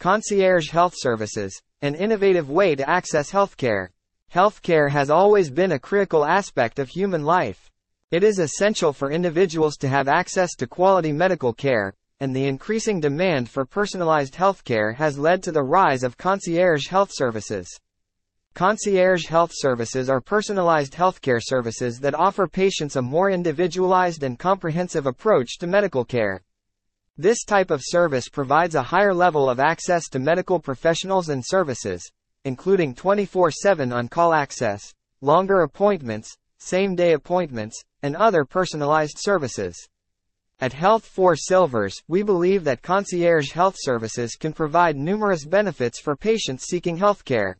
Concierge Health Services, an innovative way to access healthcare. Healthcare has always been a critical aspect of human life. It is essential for individuals to have access to quality medical care, and the increasing demand for personalized healthcare has led to the rise of concierge health services. Concierge health services are personalized healthcare services that offer patients a more individualized and comprehensive approach to medical care. This type of service provides a higher level of access to medical professionals and services, including 24-7 on-call access, longer appointments, same-day appointments, and other personalized services. At Health for Silvers, we believe that concierge health services can provide numerous benefits for patients seeking healthcare.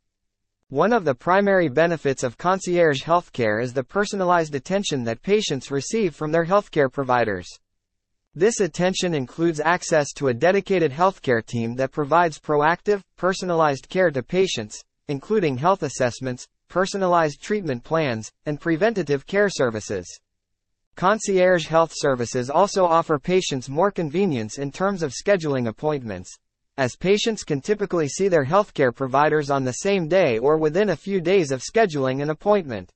One of the primary benefits of concierge healthcare is the personalized attention that patients receive from their healthcare providers. This attention includes access to a dedicated healthcare team that provides proactive, personalized care to patients, including health assessments, personalized treatment plans, and preventative care services. Concierge health services also offer patients more convenience in terms of scheduling appointments, as patients can typically see their healthcare providers on the same day or within a few days of scheduling an appointment.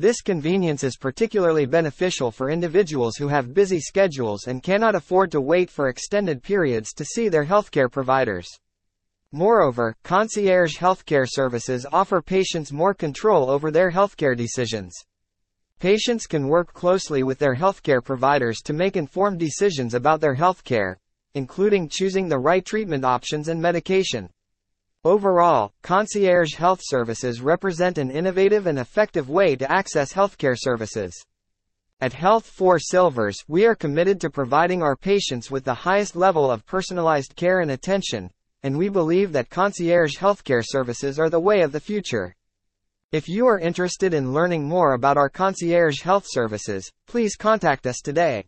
This convenience is particularly beneficial for individuals who have busy schedules and cannot afford to wait for extended periods to see their healthcare providers. Moreover, concierge healthcare services offer patients more control over their healthcare decisions. Patients can work closely with their healthcare providers to make informed decisions about their healthcare, including choosing the right treatment options and medication. Overall, concierge health services represent an innovative and effective way to access healthcare services. At Health for Silvers, we are committed to providing our patients with the highest level of personalized care and attention, and we believe that concierge healthcare services are the way of the future. If you are interested in learning more about our concierge health services, please contact us today.